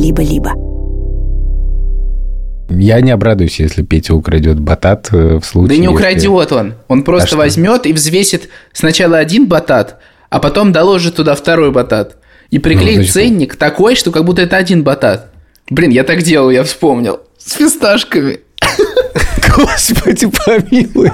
либо-либо. Я не обрадуюсь, если Петя украдет батат э, в случае... Да не если- украдет он. Он просто А что? возьмет и взвесит сначала один батат, а потом доложит туда второй батат. И приклеит Ну, значит, ценник такой, что как будто это один батат. Блин, я так делал, я вспомнил. С фисташками. Господи, помилуй.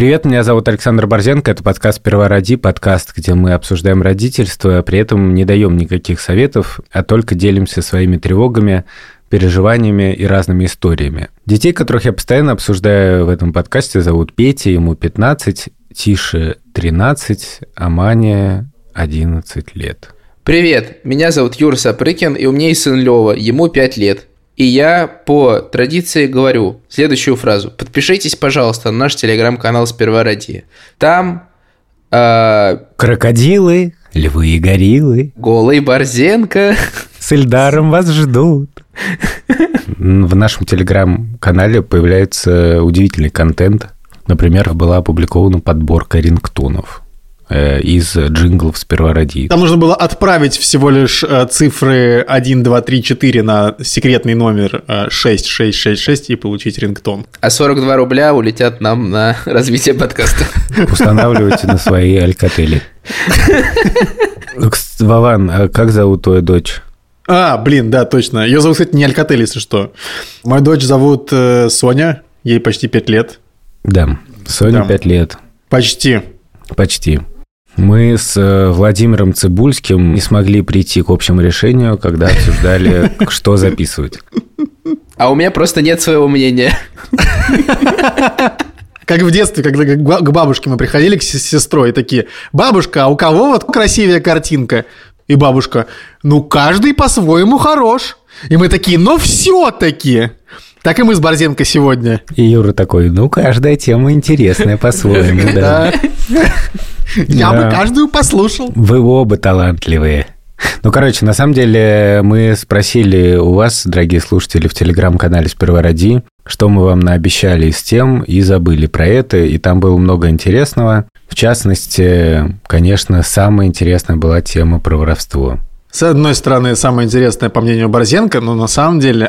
Привет, меня зовут Александр Борзенко, это подкаст «Первороди», подкаст, где мы обсуждаем родительство, при этом не даем никаких советов, а только делимся своими тревогами, переживаниями и разными историями. Детей, которых я постоянно обсуждаю в этом подкасте, зовут Петя, ему 15, Тише 13, а Мане 11 лет. Привет, меня зовут Юра Сапрыкин, и у меня есть сын Лева, ему 5 лет. И я по традиции говорю следующую фразу. Подпишитесь, пожалуйста, на наш телеграм-канал «Сперва ради». Там э, Крокодилы, львы и гориллы голый Борзенко. с Эльдаром вас ждут. В нашем телеграм-канале появляется удивительный контент. Например, была опубликована подборка рингтонов из джинглов «Сперва ради». Там нужно было отправить всего лишь э, цифры 1, 2, 3, 4 на секретный номер э, 6666 и получить рингтон. А 42 рубля улетят нам на развитие подкаста. Устанавливайте на свои алькатели. Кс- Вован, а как зовут твою дочь? А, блин, да, точно. Ее зовут, кстати, не Алькатель, если что. Мою дочь зовут э, Соня, ей почти 5 лет. Да, Соня Да. 5 лет. Почти. Почти. Мы с э, Владимиром Цибульским не смогли прийти к общему решению, когда обсуждали, что записывать. А у меня просто нет своего мнения. Как в детстве, когда к ба- к бабушке мы приходили к сестрой и такие, бабушка, а у кого вот красивее картинка? И бабушка, ну каждый по-своему хорош. И мы такие, ну все-таки. Так и мы с Борзенко сегодня. И Юра такой, ну, каждая тема интересная по-своему, да. Я бы каждую послушал. Вы оба талантливые. Ну, короче, на самом деле мы спросили у вас, дорогие слушатели, в телеграм-канале «Сперва ради», что мы вам наобещали из тем, и забыли про это, и там было много интересного. В частности, конечно, самая интересная была тема про воровство. С одной стороны, самое интересное, по мнению Борзенко, но на самом деле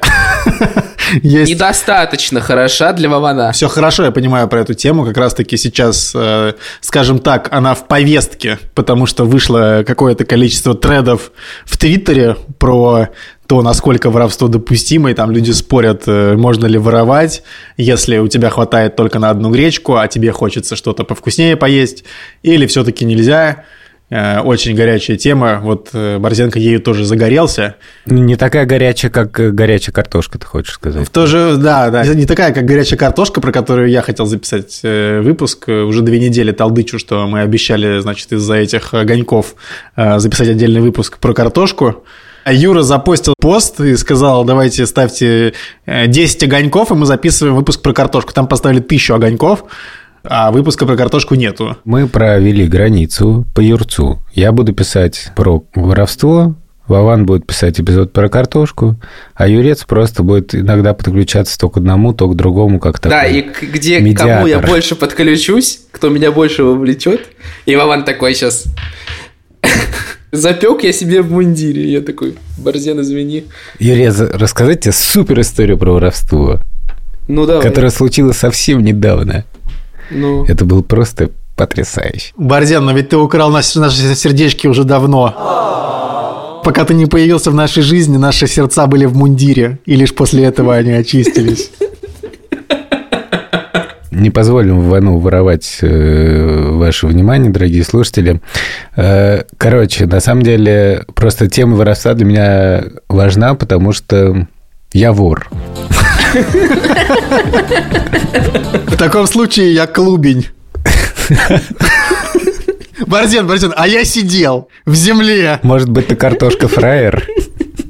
есть... Недостаточно хороша для Вована. Все хорошо, я понимаю про эту тему. Как раз-таки сейчас, э, скажем так, она в повестке, потому что вышло какое-то количество тредов в Твиттере про то, насколько воровство допустимо, и там люди спорят, э, можно ли воровать, если у тебя хватает только на одну гречку, а тебе хочется что-то повкуснее поесть, или все-таки нельзя. Э, Очень горячая тема. Вот э, Борзенко ею тоже загорелся. Ну, Не такая горячая, как э, горячая картошка, ты хочешь сказать? В то же, да, да. Не такая, как горячая картошка, про которую я хотел записать выпуск. Уже две недели толдычу, что мы обещали, значит, из-за этих огоньков записать отдельный выпуск про картошку. А Юра запостил пост и сказал, давайте ставьте э, 10 огоньков, и мы записываем выпуск про картошку. Там поставили тысячу огоньков, а выпуска про картошку нету. Мы провели границу по Юрцу. Я буду писать про воровство, Вован будет писать эпизод про картошку, а Юрец просто будет иногда подключаться то к одному, то к другому, как такой. Да, и где медиатор. кому я больше подключусь, кто меня больше вовлечет. И Вован такой сейчас. Запек я себе в мундире. Я такой, Борзен, извини. Юрец, рассказать тебе супер историю про воровство, Ну давай. которая случилась совсем недавно. Ну. Это был просто потрясающе. Борзен, но ведь ты украл наши, наши сердечки уже давно. Пока ты не появился в нашей жизни, наши сердца были в мундире, и лишь после этого они очистились. Не позволим Вану воровать э, ваше внимание, дорогие слушатели. Э, короче, на самом деле, просто тема воровства для меня важна, потому что я вор. В таком случае я клубень. Борзен, Борзен, а я сидел в земле. Может быть, ты картошка фраер?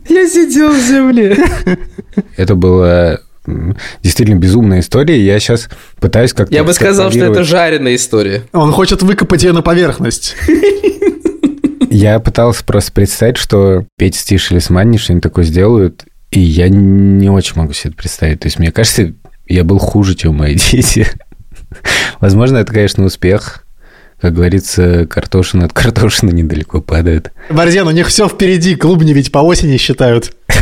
Я сидел в земле. Это была м, действительно безумная история. Я сейчас пытаюсь как-то... Я бы сказал, что это жареная история. Он хочет выкопать ее на поверхность. Я пытался просто представить, что Петя Стиш или Сманни что-нибудь такое сделают, И я не очень могу себе это представить. То есть, мне кажется, я был хуже, чем мои дети. Возможно, это, конечно, успех. Как говорится, картошина от картошины недалеко падает. Борзен, у них все впереди, клубни ведь по осени считают.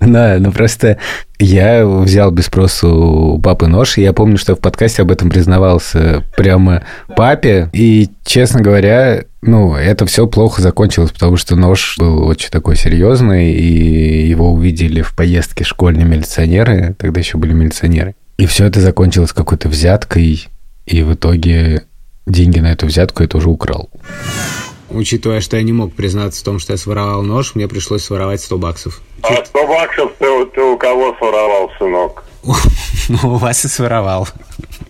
Да, ну просто я взял без спросу у папы нож, и я помню, что в подкасте об этом признавался прямо папе, и, честно говоря, ну, это все плохо закончилось, потому что нож был очень такой серьезный, и его увидели в поездке школьные милиционеры, тогда еще были милиционеры. И все это закончилось какой-то взяткой, и в итоге деньги на эту взятку я тоже украл. Учитывая, что я не мог признаться в том, что я своровал нож, мне пришлось своровать 100 баксов. А 100 баксов ты, ты у кого своровал, сынок? Ну, у вас и своровал.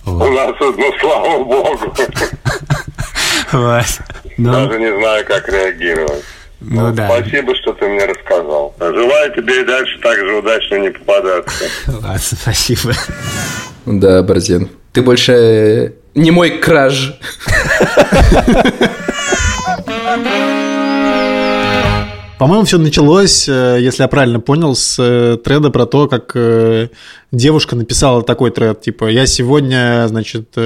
У нас, ну, слава богу. Вот. Ну, Даже не знаю, как реагировать. ну да. Спасибо, что ты мне рассказал. Желаю тебе и дальше так же удачно не попадаться. Ладно, спасибо. Да, Борзен. Ты больше не мой crush. По-моему, все началось, э, если я правильно понял, с э, треда про то, как э, девушка написала такой тред, типа, я сегодня, значит,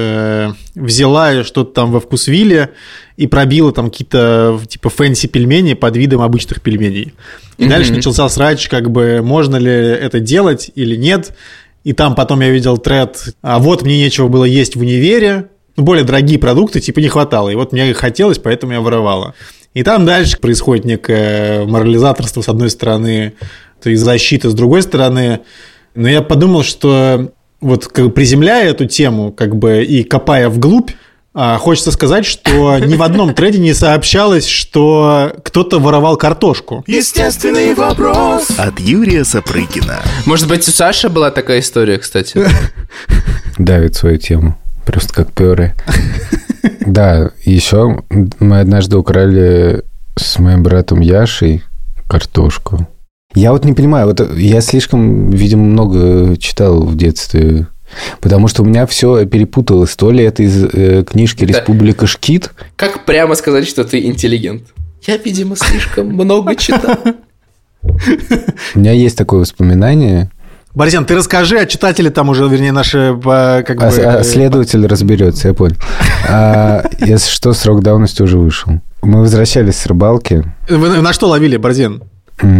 взяла что-то там во вкусвилле и пробила там какие-то, типа, fancy пельмени под видом обычных пельменей. И дальше начался срач, как бы, можно ли это делать или нет. И там потом я видел тред, а вот мне нечего было есть в универе, ну, более дорогие продукты, типа, не хватало. И вот мне их хотелось, поэтому я воровала. И там дальше происходит некое морализаторство с одной стороны, то есть защита с другой стороны. Но я подумал, что вот как бы приземляя эту тему, как бы и копая вглубь, хочется сказать, что ни в одном треде не сообщалось, что кто-то воровал картошку. Естественный вопрос от Юрия Сапрыкина. Может быть, у Саши была такая история, кстати. Давит свою тему. Просто как перы. Да, еще мы однажды украли с моим братом Яшей картошку. Я вот не понимаю, вот я слишком, видимо, много читал в детстве, потому что у меня все перепуталось. То ли это из э, книжки «Республика Шкит», Как прямо сказать, что ты интеллигент? Я, видимо, слишком много читал. у меня есть такое воспоминание, Борисян, ты расскажи, а читатели там уже, вернее, наши а, как а, бы... а следователь разберется, я понял. А, если что, срок давности уже вышел. Мы возвращались с рыбалки, Вы на что ловили, Борзин?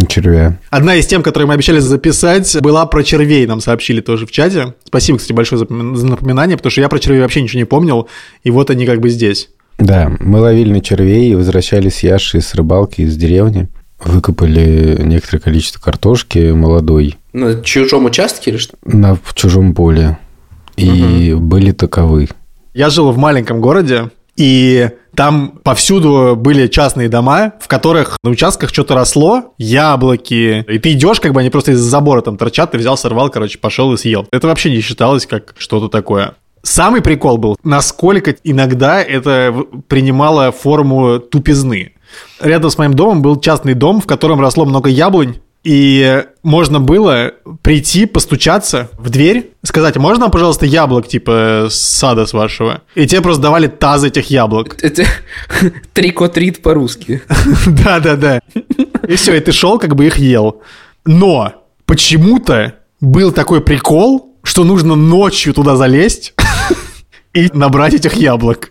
Червя. Одна из тем, которые мы обещали записать, была про червей, нам сообщили тоже в чате. Спасибо, кстати, большое за напоми- за напоминание, потому что я про червей вообще ничего не помнил, и вот они как бы здесь. Да, мы ловили на червей и возвращались с Яшей с рыбалки из деревни. Выкопали некоторое количество картошки молодой На чужом участке или что? на, в чужом поле. И были таковы. Я жил в маленьком городе, и там повсюду были частные дома, в которых на участках что-то росло, яблоки. И ты идешь, как бы они просто из забора там торчат, ты взял, сорвал, короче, пошел и съел. Это вообще не считалось как что-то такое. Самый прикол был, насколько иногда это принимало форму тупизны. Рядом с моим домом был частный дом, в котором росло много яблонь, и можно было прийти, постучаться в дверь, сказать, можно, нам, пожалуйста, яблок, типа, с сада с вашего? И тебе просто давали таз этих яблок. Это трикотрит по-русски. Да-да-да. И все, и ты шел, как бы их ел. Но почему-то был такой прикол, что нужно ночью туда залезть и набрать этих яблок.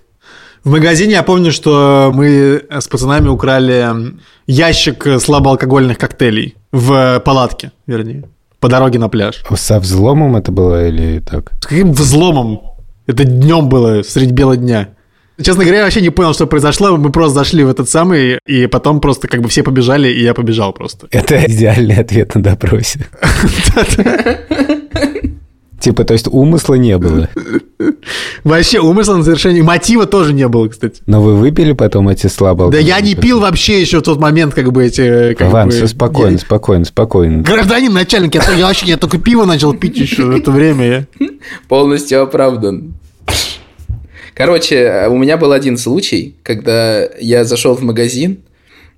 В магазине я помню, что мы с пацанами украли ящик слабоалкогольных коктейлей в палатке, вернее, по дороге на пляж. Со взломом это было или так? С каким взломом? Это днем было, средь бела дня. Честно говоря, я вообще не понял, что произошло. Мы просто зашли в этот самый, и потом просто как бы все побежали, и я побежал просто. Это идеальный ответ на допросе. Типа, то есть умысла не было. Вообще умысла на совершение. Мотива тоже не было, кстати. Но вы выпили потом эти слабо Да я не пил вообще еще в тот момент, как бы эти... Как Иван, бы, все спокойно, я- спокойно, спокойно. Гражданин начальник, я, я вообще я только пиво начал пить еще в это время. я. Полностью оправдан. Короче, у меня был один случай, когда я зашел в магазин,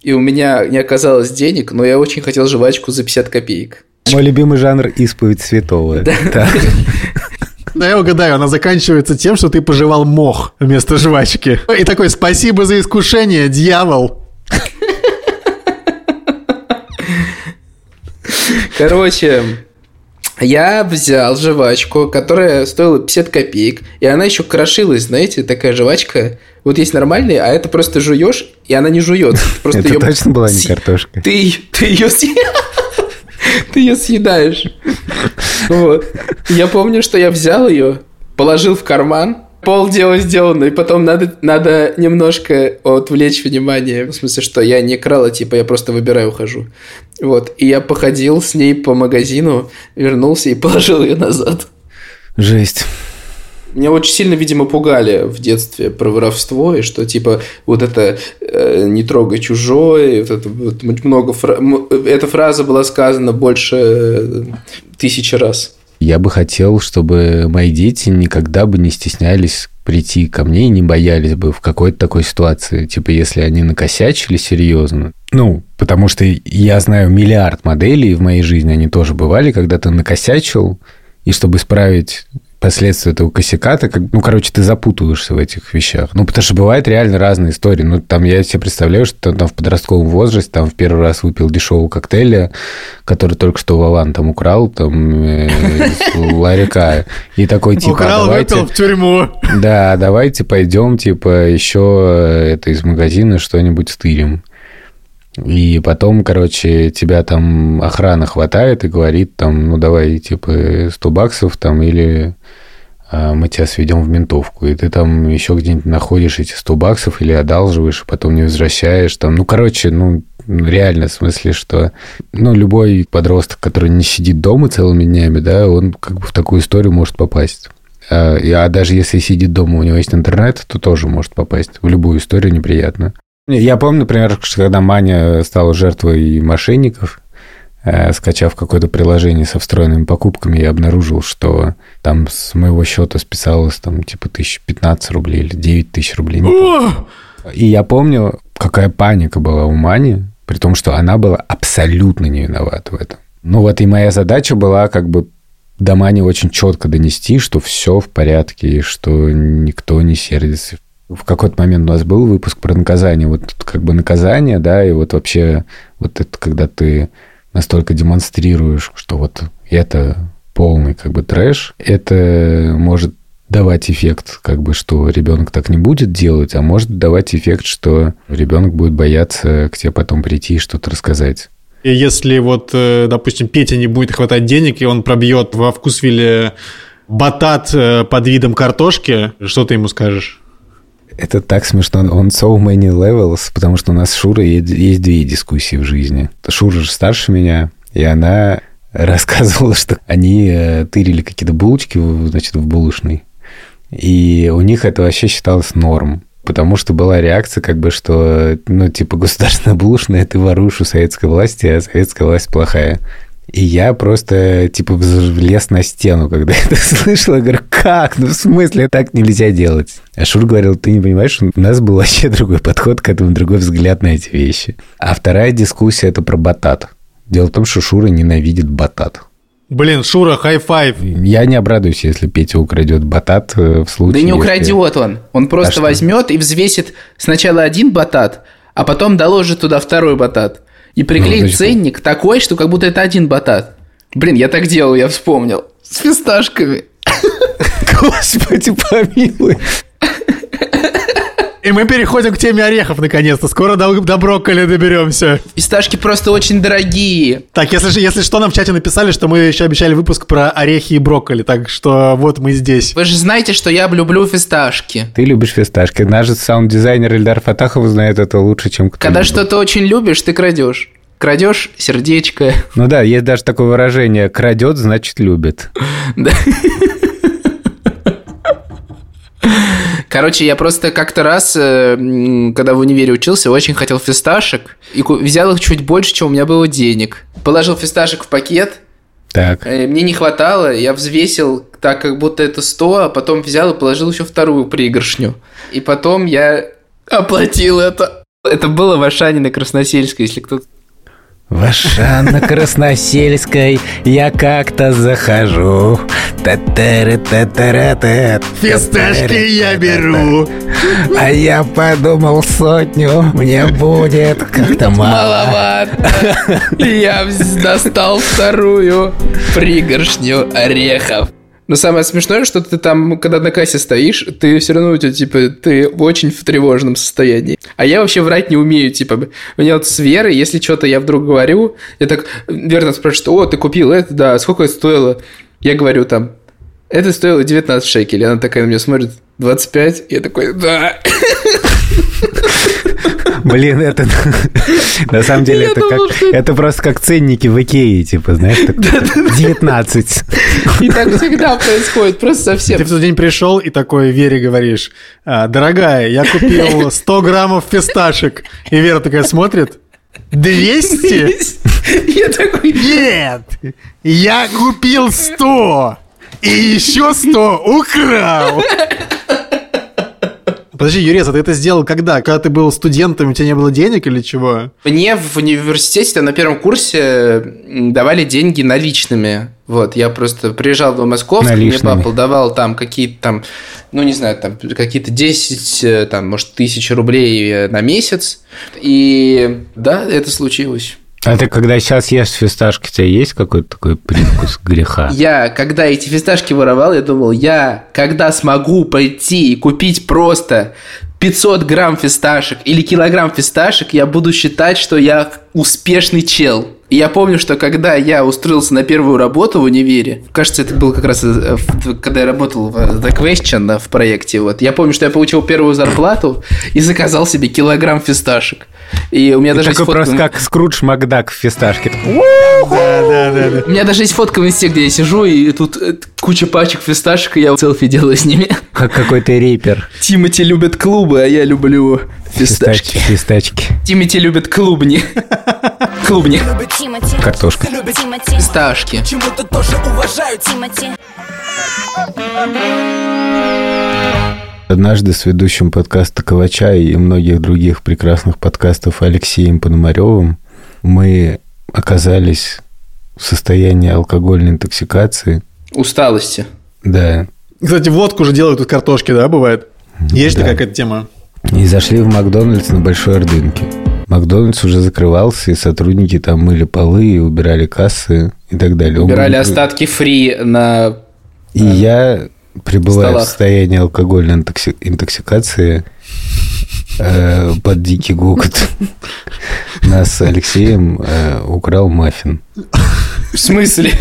и у меня не оказалось денег, но я очень хотел жвачку за 50 копеек. Мой любимый жанр – исповедь святого. Так. Да я угадаю, она заканчивается тем, что ты пожевал мох вместо жвачки. И такой, спасибо за искушение, дьявол. Короче, я взял жвачку, которая стоила 50 копеек, и она еще крошилась, знаете, такая жвачка. Вот есть нормальные, а это просто жуешь, и она не Просто Это её точно была не картошка? Ты, ты ее Ты ее съедаешь. Вот. Я помню, что я взял ее, положил в карман, пол дела сделано, и потом надо, надо немножко отвлечь внимание. В смысле, что я не крал, а типа я просто выбираю, ухожу. Вот. И я походил с ней по магазину, вернулся и положил ее назад. Жесть. Меня очень сильно, видимо, пугали в детстве про воровство, и что, типа, вот это э, «не трогай чужое», вот это вот много... фра- Эта фраза была сказана больше э, тысячи раз. Я бы хотел, чтобы мои дети никогда бы не стеснялись прийти ко мне и не боялись бы в какой-то такой ситуации. Типа, если они накосячили серьезно. Ну, потому что я знаю миллиард моделей в моей жизни, они тоже бывали, когда ты накосячил, и чтобы исправить последствия этого косяка, ты как, ну, короче, ты запутываешься в этих вещах. Ну, потому что бывают реально разные истории. Ну, там я себе представляю, что там, там в подростковом возрасте, там в первый раз выпил дешевого коктейля, который только что Вован там украл, там, э, из ларька. И такой, типа, Украл, «А давайте... выпил в тюрьму. Да, давайте пойдем, типа, еще это из магазина что-нибудь стырим. И потом, короче, тебя там охрана хватает и говорит там, ну, давай, типа, 100 баксов там или а, мы тебя сведем в ментовку. И ты там еще где-нибудь находишь эти 100 баксов или одалживаешь, а потом не возвращаешь. Там, ну, короче, ну, реально, в смысле, что, ну, любой подросток, который не сидит дома целыми днями, да, он как бы в такую историю может попасть. А, а даже если сидит дома, у него есть интернет, то тоже может попасть в любую историю неприятно. Я помню, например, что когда Маня стала жертвой мошенников, э, скачав какое-то приложение со встроенными покупками, я обнаружил, что там с моего счета списалось там типа тысяч 15 рублей или 9 тысяч рублей. не помню. И я помню, какая паника была у Мани, при том, что она была абсолютно не виновата в этом. Ну вот и моя задача была как бы до Мани очень четко донести, что все в порядке, и что никто не сердится. В какой-то момент у нас был выпуск про наказание. Вот как бы наказание, да, и вот вообще вот это когда ты настолько демонстрируешь, что вот это полный как бы трэш, это может давать эффект, как бы, что ребенок так не будет делать, а может давать эффект, что ребенок будет бояться к тебе потом прийти и что-то рассказать. И если вот, э, допустим, Петя не будет хватать денег, и он пробьет во вкусвилле батат э, под видом картошки, что ты ему скажешь? Это так смешно. Он so many levels, потому что у нас с Шурой есть, две дискуссии в жизни. Шура же старше меня, и она рассказывала, что они э, тырили какие-то булочки, значит, в булочной. И у них это вообще считалось норм. Потому что была реакция, как бы, что, ну, типа, государственная булочная, ты воруешь у советской власти, а советская власть плохая. И я просто, типа, влез на стену, когда это слышал. Я говорю, как? Ну, в смысле, так нельзя делать? А Шур говорил, ты не понимаешь, у нас был вообще другой подход к этому, другой взгляд на эти вещи. А вторая дискуссия – это про батат. Дело в том, что Шура ненавидит батат. Блин, Шура, high five. Я не обрадуюсь, если Петя украдет батат э, в случае... Да не если- украдет он. Он просто что? возьмет и взвесит сначала один батат, а потом доложит туда второй батат. И приклеит значит, ценник такой, что как будто это один батат. Блин, я так делал, я вспомнил. С фисташками. Господи, помилуй. И мы переходим к теме орехов, наконец-то. Скоро до, до брокколи доберемся. Фисташки просто очень дорогие. Так, если, же- если что, нам в чате написали, что мы еще обещали выпуск про орехи и брокколи. Так что вот мы здесь. Вы же знаете, что я люблю фисташки. Ты любишь фисташки. Наш же саунд-дизайнер Эльдар Фатахов знает это лучше, чем кто Когда что-то очень любишь, ты крадешь. Крадешь сердечко. Ну да, есть даже такое выражение «крадет, значит, любит». Да. Короче, я просто как-то раз, э, когда в универе учился, очень хотел фисташек. И взял их чуть больше, чем у меня было денег. Положил фисташек в пакет. Так, э, Мне не хватало, я взвесил так, как будто это 100, а потом взял и положил еще вторую пригоршню. И потом я оплатил это. Это было в Ашане на Красносельской, если кто-то... В Ашан на Красносельской я как-то захожу. Фисташки я беру. А я подумал сотню, мне будет как-то мало. Маловато. Я достал вторую пригоршню орехов. Но самое смешное, что ты там, когда на кассе стоишь, ты все равно у тебя, типа, ты очень в тревожном состоянии. А я вообще врать не умею, типа, у меня вот с Верой, если что-то я вдруг говорю, я так, Вера спрашивает, о, ты купил это, да, сколько это стоило? Я говорю там, это стоило 19 шекелей. Она такая на меня смотрит, 25? Я такой, да. Блин, это на самом деле Я это думал, как что- это просто как ценники в Икее, типа, знаешь, так, 19. И так всегда происходит, просто совсем. Ты в тот день пришел и такой Вере говоришь, «А, дорогая, я купил 100 граммов фисташек. И Вера такая смотрит, 200? Я такой, Нет, я купил 100. И еще 100 украл. Подожди, Юрец, а ты это сделал когда? Когда ты был студентом, у тебя не было денег или чего? Мне в университете на первом курсе давали деньги наличными. Вот, я просто приезжал в Московск, мне папа давал там какие-то там, ну не знаю, там какие-то 10, э, там, может, тысяч рублей э, на месяц. И да, это случилось. А ты когда сейчас ешь фисташки, у тебя есть какой-то такой привкус греха? Я, когда эти фисташки воровал, я думал, я, когда смогу пойти и купить просто 500 грамм фисташек или килограмм фисташек, я буду считать, что я успешный чел. И я помню, что когда я устроился на первую работу в универе, кажется, это было как раз э, когда я работал в The Question э, в проекте, вот, я помню, что я получил первую зарплату и заказал себе килограмм фисташек. И у меня Ты даже есть такой фотка- просто как Скрудж Макдак в фисташке. Да, да, да, да. У меня даже есть фотка в инсте, где я сижу, и тут э, куча пачек фисташек, и я селфи делаю с ними. Как какой-то репер. Тимати любит клубы, а я люблю фисташки. Фистачки, фистачки. Тимати любит клубни. Клубни. Картошка. Фисташки. Чему-то тоже уважаю Тимати. Однажды с ведущим подкаста Ковача и многих других прекрасных подкастов Алексеем Пономаревым мы оказались в состоянии алкогольной интоксикации. Усталости. Да. Кстати, водку же делают из картошки, да, бывает? Есть Да. такая какая-то тема? И зашли в Макдональдс на Большой Ордынке. Макдональдс уже закрывался, и сотрудники там мыли полы, и убирали кассы и так далее. Убирали Мы- остатки фри на... И я, пребывая столах. в состоянии алкогольной интокси- интоксикации, э, под дикий гукот, нас с Алексеем э, украл маффин. В смысле?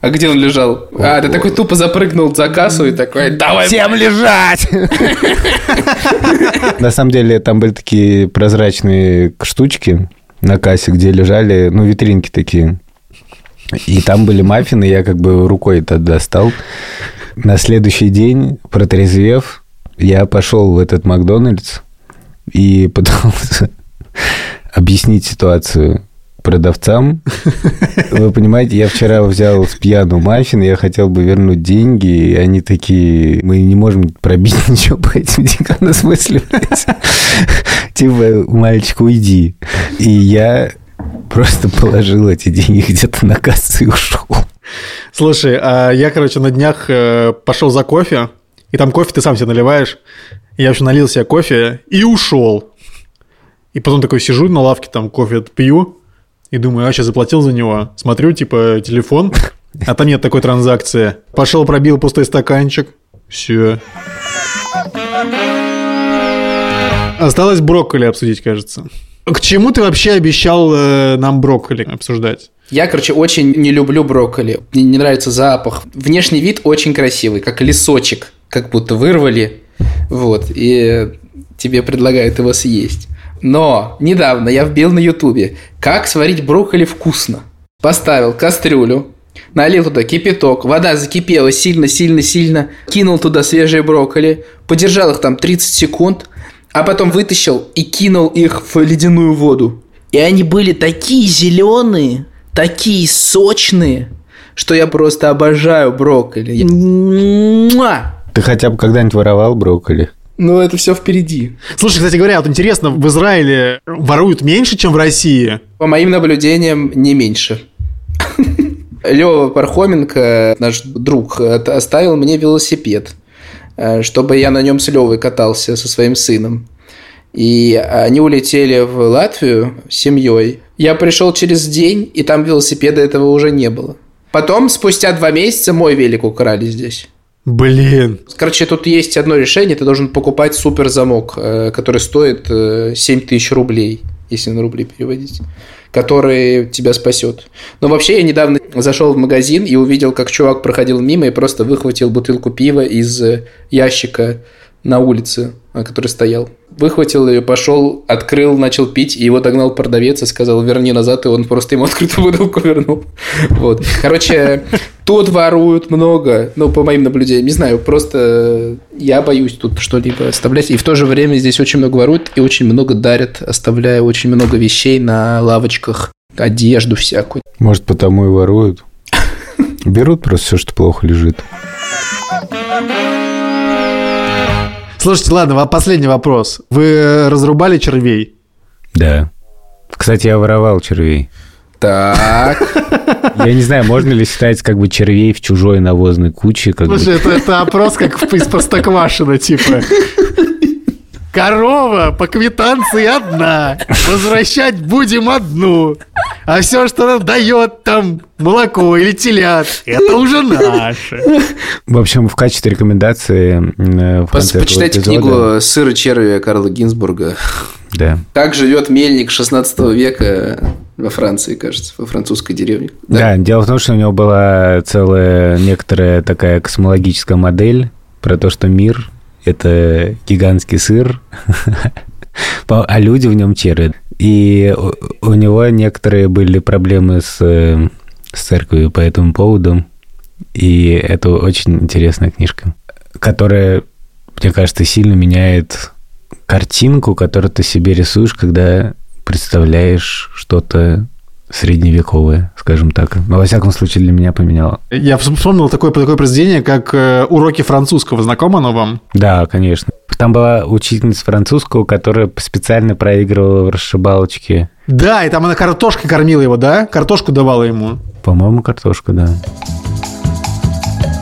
А где он лежал? А, ты такой тупо запрыгнул за кассу и такой, давай. Всем лежать! На самом деле, там были такие прозрачные штучки на кассе, где лежали, ну, витринки такие. И там были маффины, я как бы рукой это достал. На следующий день, протрезвев, я пошел в этот Макдональдс и пытался объяснить ситуацию продавцам. Вы понимаете, я вчера взял с пьяну маффин, я хотел бы вернуть деньги, и они такие, мы не можем пробить ничего по этим деньгам, в смысле, типа, мальчик, уйди. И я просто положил эти деньги где-то на кассу и ушел. Слушай, а я, короче, на днях э, пошел за кофе, и там кофе ты сам себе наливаешь. Я, в общем, налил себе кофе и ушел. И потом такой сижу на лавке, там кофе пью, и думаю, а сейчас заплатил за него. Смотрю, типа, телефон, а там нет такой транзакции. Пошел, пробил пустой стаканчик. Все. Осталось брокколи обсудить, кажется. К чему ты вообще обещал э, нам брокколи обсуждать? Я, короче, очень не люблю брокколи. Мне не нравится запах. Внешний вид очень красивый, как лесочек. Как будто вырвали. Вот. И тебе предлагают его съесть. Но недавно я вбил на ютубе, как сварить брокколи вкусно. Поставил кастрюлю, налил туда кипяток, вода закипела сильно-сильно-сильно, кинул туда свежие брокколи, подержал их там 30 секунд, а потом вытащил и кинул их в ледяную воду. И они были такие зеленые, такие сочные, что я просто обожаю брокколи. Я- Муа! Ты хотя бы когда-нибудь воровал брокколи? Ну, это все впереди. Слушай, кстати говоря, вот интересно, в Израиле воруют меньше, чем в России? По моим наблюдениям, не меньше. Лева Пархоменко, наш друг, оставил мне велосипед, э, чтобы я на нем с Левой катался со своим сыном. И они улетели в Латвию с семьей. Я пришел через день, и там велосипеда этого уже не было. Потом, спустя два месяца, мой велик украли здесь. Блин. Короче, тут есть одно решение. Ты должен покупать супер замок, э, который стоит э, 7 тысяч рублей, если на рубли переводить, который тебя спасет. Но вообще я недавно зашел в магазин и увидел, как чувак проходил мимо и просто выхватил бутылку пива из э, ящика на улице, э, который стоял. Выхватил ее, пошел, открыл, начал пить, и его догнал продавец и сказал, верни назад, и он просто ему открытую бутылку вернул. Вот. Короче, тут воруют много, ну, по моим наблюдениям, не знаю, просто я боюсь тут что-либо оставлять, и в то же время здесь очень много воруют и очень много дарят, оставляя очень много вещей на лавочках, одежду всякую. Может, потому и воруют. Берут просто все, что плохо лежит. Слушайте, ладно, последний вопрос. Вы э, разрубали червей? Да. Кстати, я воровал червей. Так, Я не знаю, можно ли считать как бы червей в чужой навозной куче. Как бы. Слушай, это, это опрос как из Простоквашино, типа. Корова по квитанции одна. Возвращать будем одну. А все, что нам дает там молоко или телят, это уже наше. В общем, в качестве рекомендации э, в конце этого почитайте эпизода- книгу «Сыр и черви» Карла Гинзбурга. Да. Как живет мельник 16 века во Франции, кажется, во французской деревне. Да? дело в том, что у него была целая некоторая такая космологическая модель про то, что мир — это гигантский сыр, а люди в нем черви. И у- у него некоторые были проблемы с, э, с церковью по этому поводу. И это очень интересная книжка, которая, мне кажется, сильно меняет картинку, которую ты себе рисуешь, когда представляешь что-то средневековое, скажем так. Но, во всяком случае, для меня поменяло. Я вс- вспомнил такое, такое произведение, как э, «Уроки французского». Знакомо оно вам? Да, конечно. Там была учительница французского, которая специально проигрывала в расшибалочке. Да, и там она картошкой кормила его, да? Картошку давала ему. По-моему, картошку, да.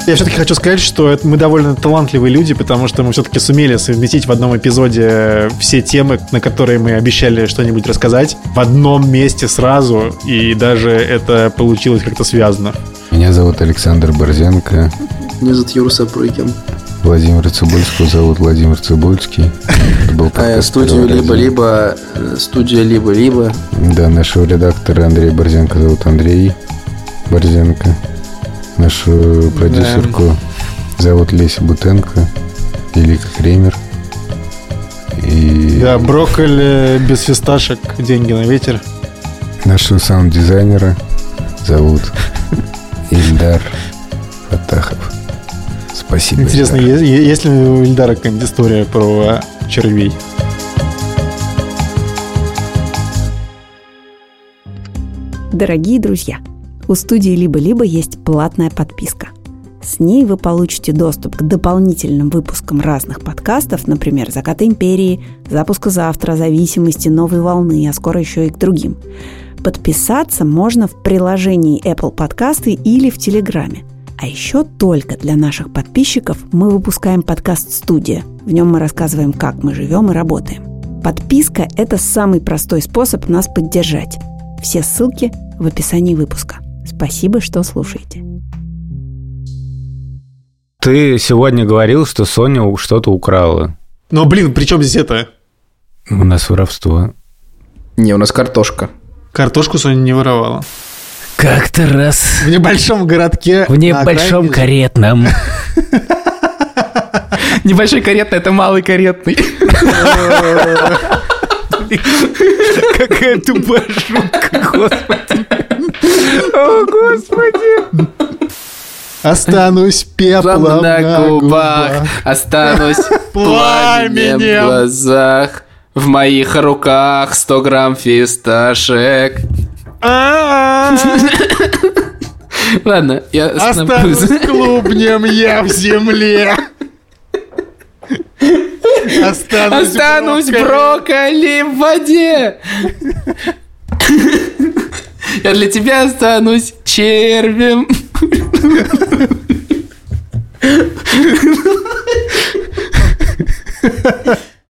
Я все-таки хочу сказать, что это мы довольно талантливые люди, потому что мы все-таки сумели совместить в одном эпизоде все темы, на которые мы обещали что-нибудь рассказать, в одном месте сразу, и даже это получилось как-то связано. Меня зовут Александр Борзенко. Меня зовут Юра Сапрыкин. Владимир Цибульского зовут Владимир Цибульский. Это был А студию либо-либо, э, студия либо-либо. Да, нашего редактора Андрея Борзенко зовут Андрей Борзенко. Нашу продюсерку зовут Леся Бутенко. Велика Кремер. И Да, брокколи без фисташек, деньги на ветер. нашего саунд-дизайнера зовут Ильдар Фатахов. Спасибо. Интересно, Ильдар. е- есть ли у Ильдара какая-нибудь история про червей? Дорогие друзья, у студии «Либо-либо» есть платная подписка. С ней вы получите доступ к дополнительным выпускам разных подкастов, например, «Закат империи», «Запуска завтра», «Зависимости», «Новой волны», а скоро еще и к другим. Подписаться можно в приложении Apple Подкасты или в Телеграме. А еще только для наших подписчиков мы выпускаем подкаст «Студия». В нем мы рассказываем, как мы живем и работаем. Подписка – это самый простой способ нас поддержать. Все ссылки в описании выпуска. Спасибо, что слушаете. Ты сегодня говорил, что Соня что-то украла. Но, блин, при чем здесь это? У нас воровство. Не, у нас картошка. Картошку Соня не воровала. Как-то раз В небольшом городке... в небольшом окраине- каретном Небольшой каретный, это малый каретный. Какая тупая шутка, господи. О, господи. Останусь пеплом на губах, останусь пламенем в глазах. В моих руках 100 грамм фисташек. Ладно, я остановлюсь. Останусь клубнем я в земле. Останусь, Останусь брокколи в воде. Я для тебя останусь червем. Ha ha ha.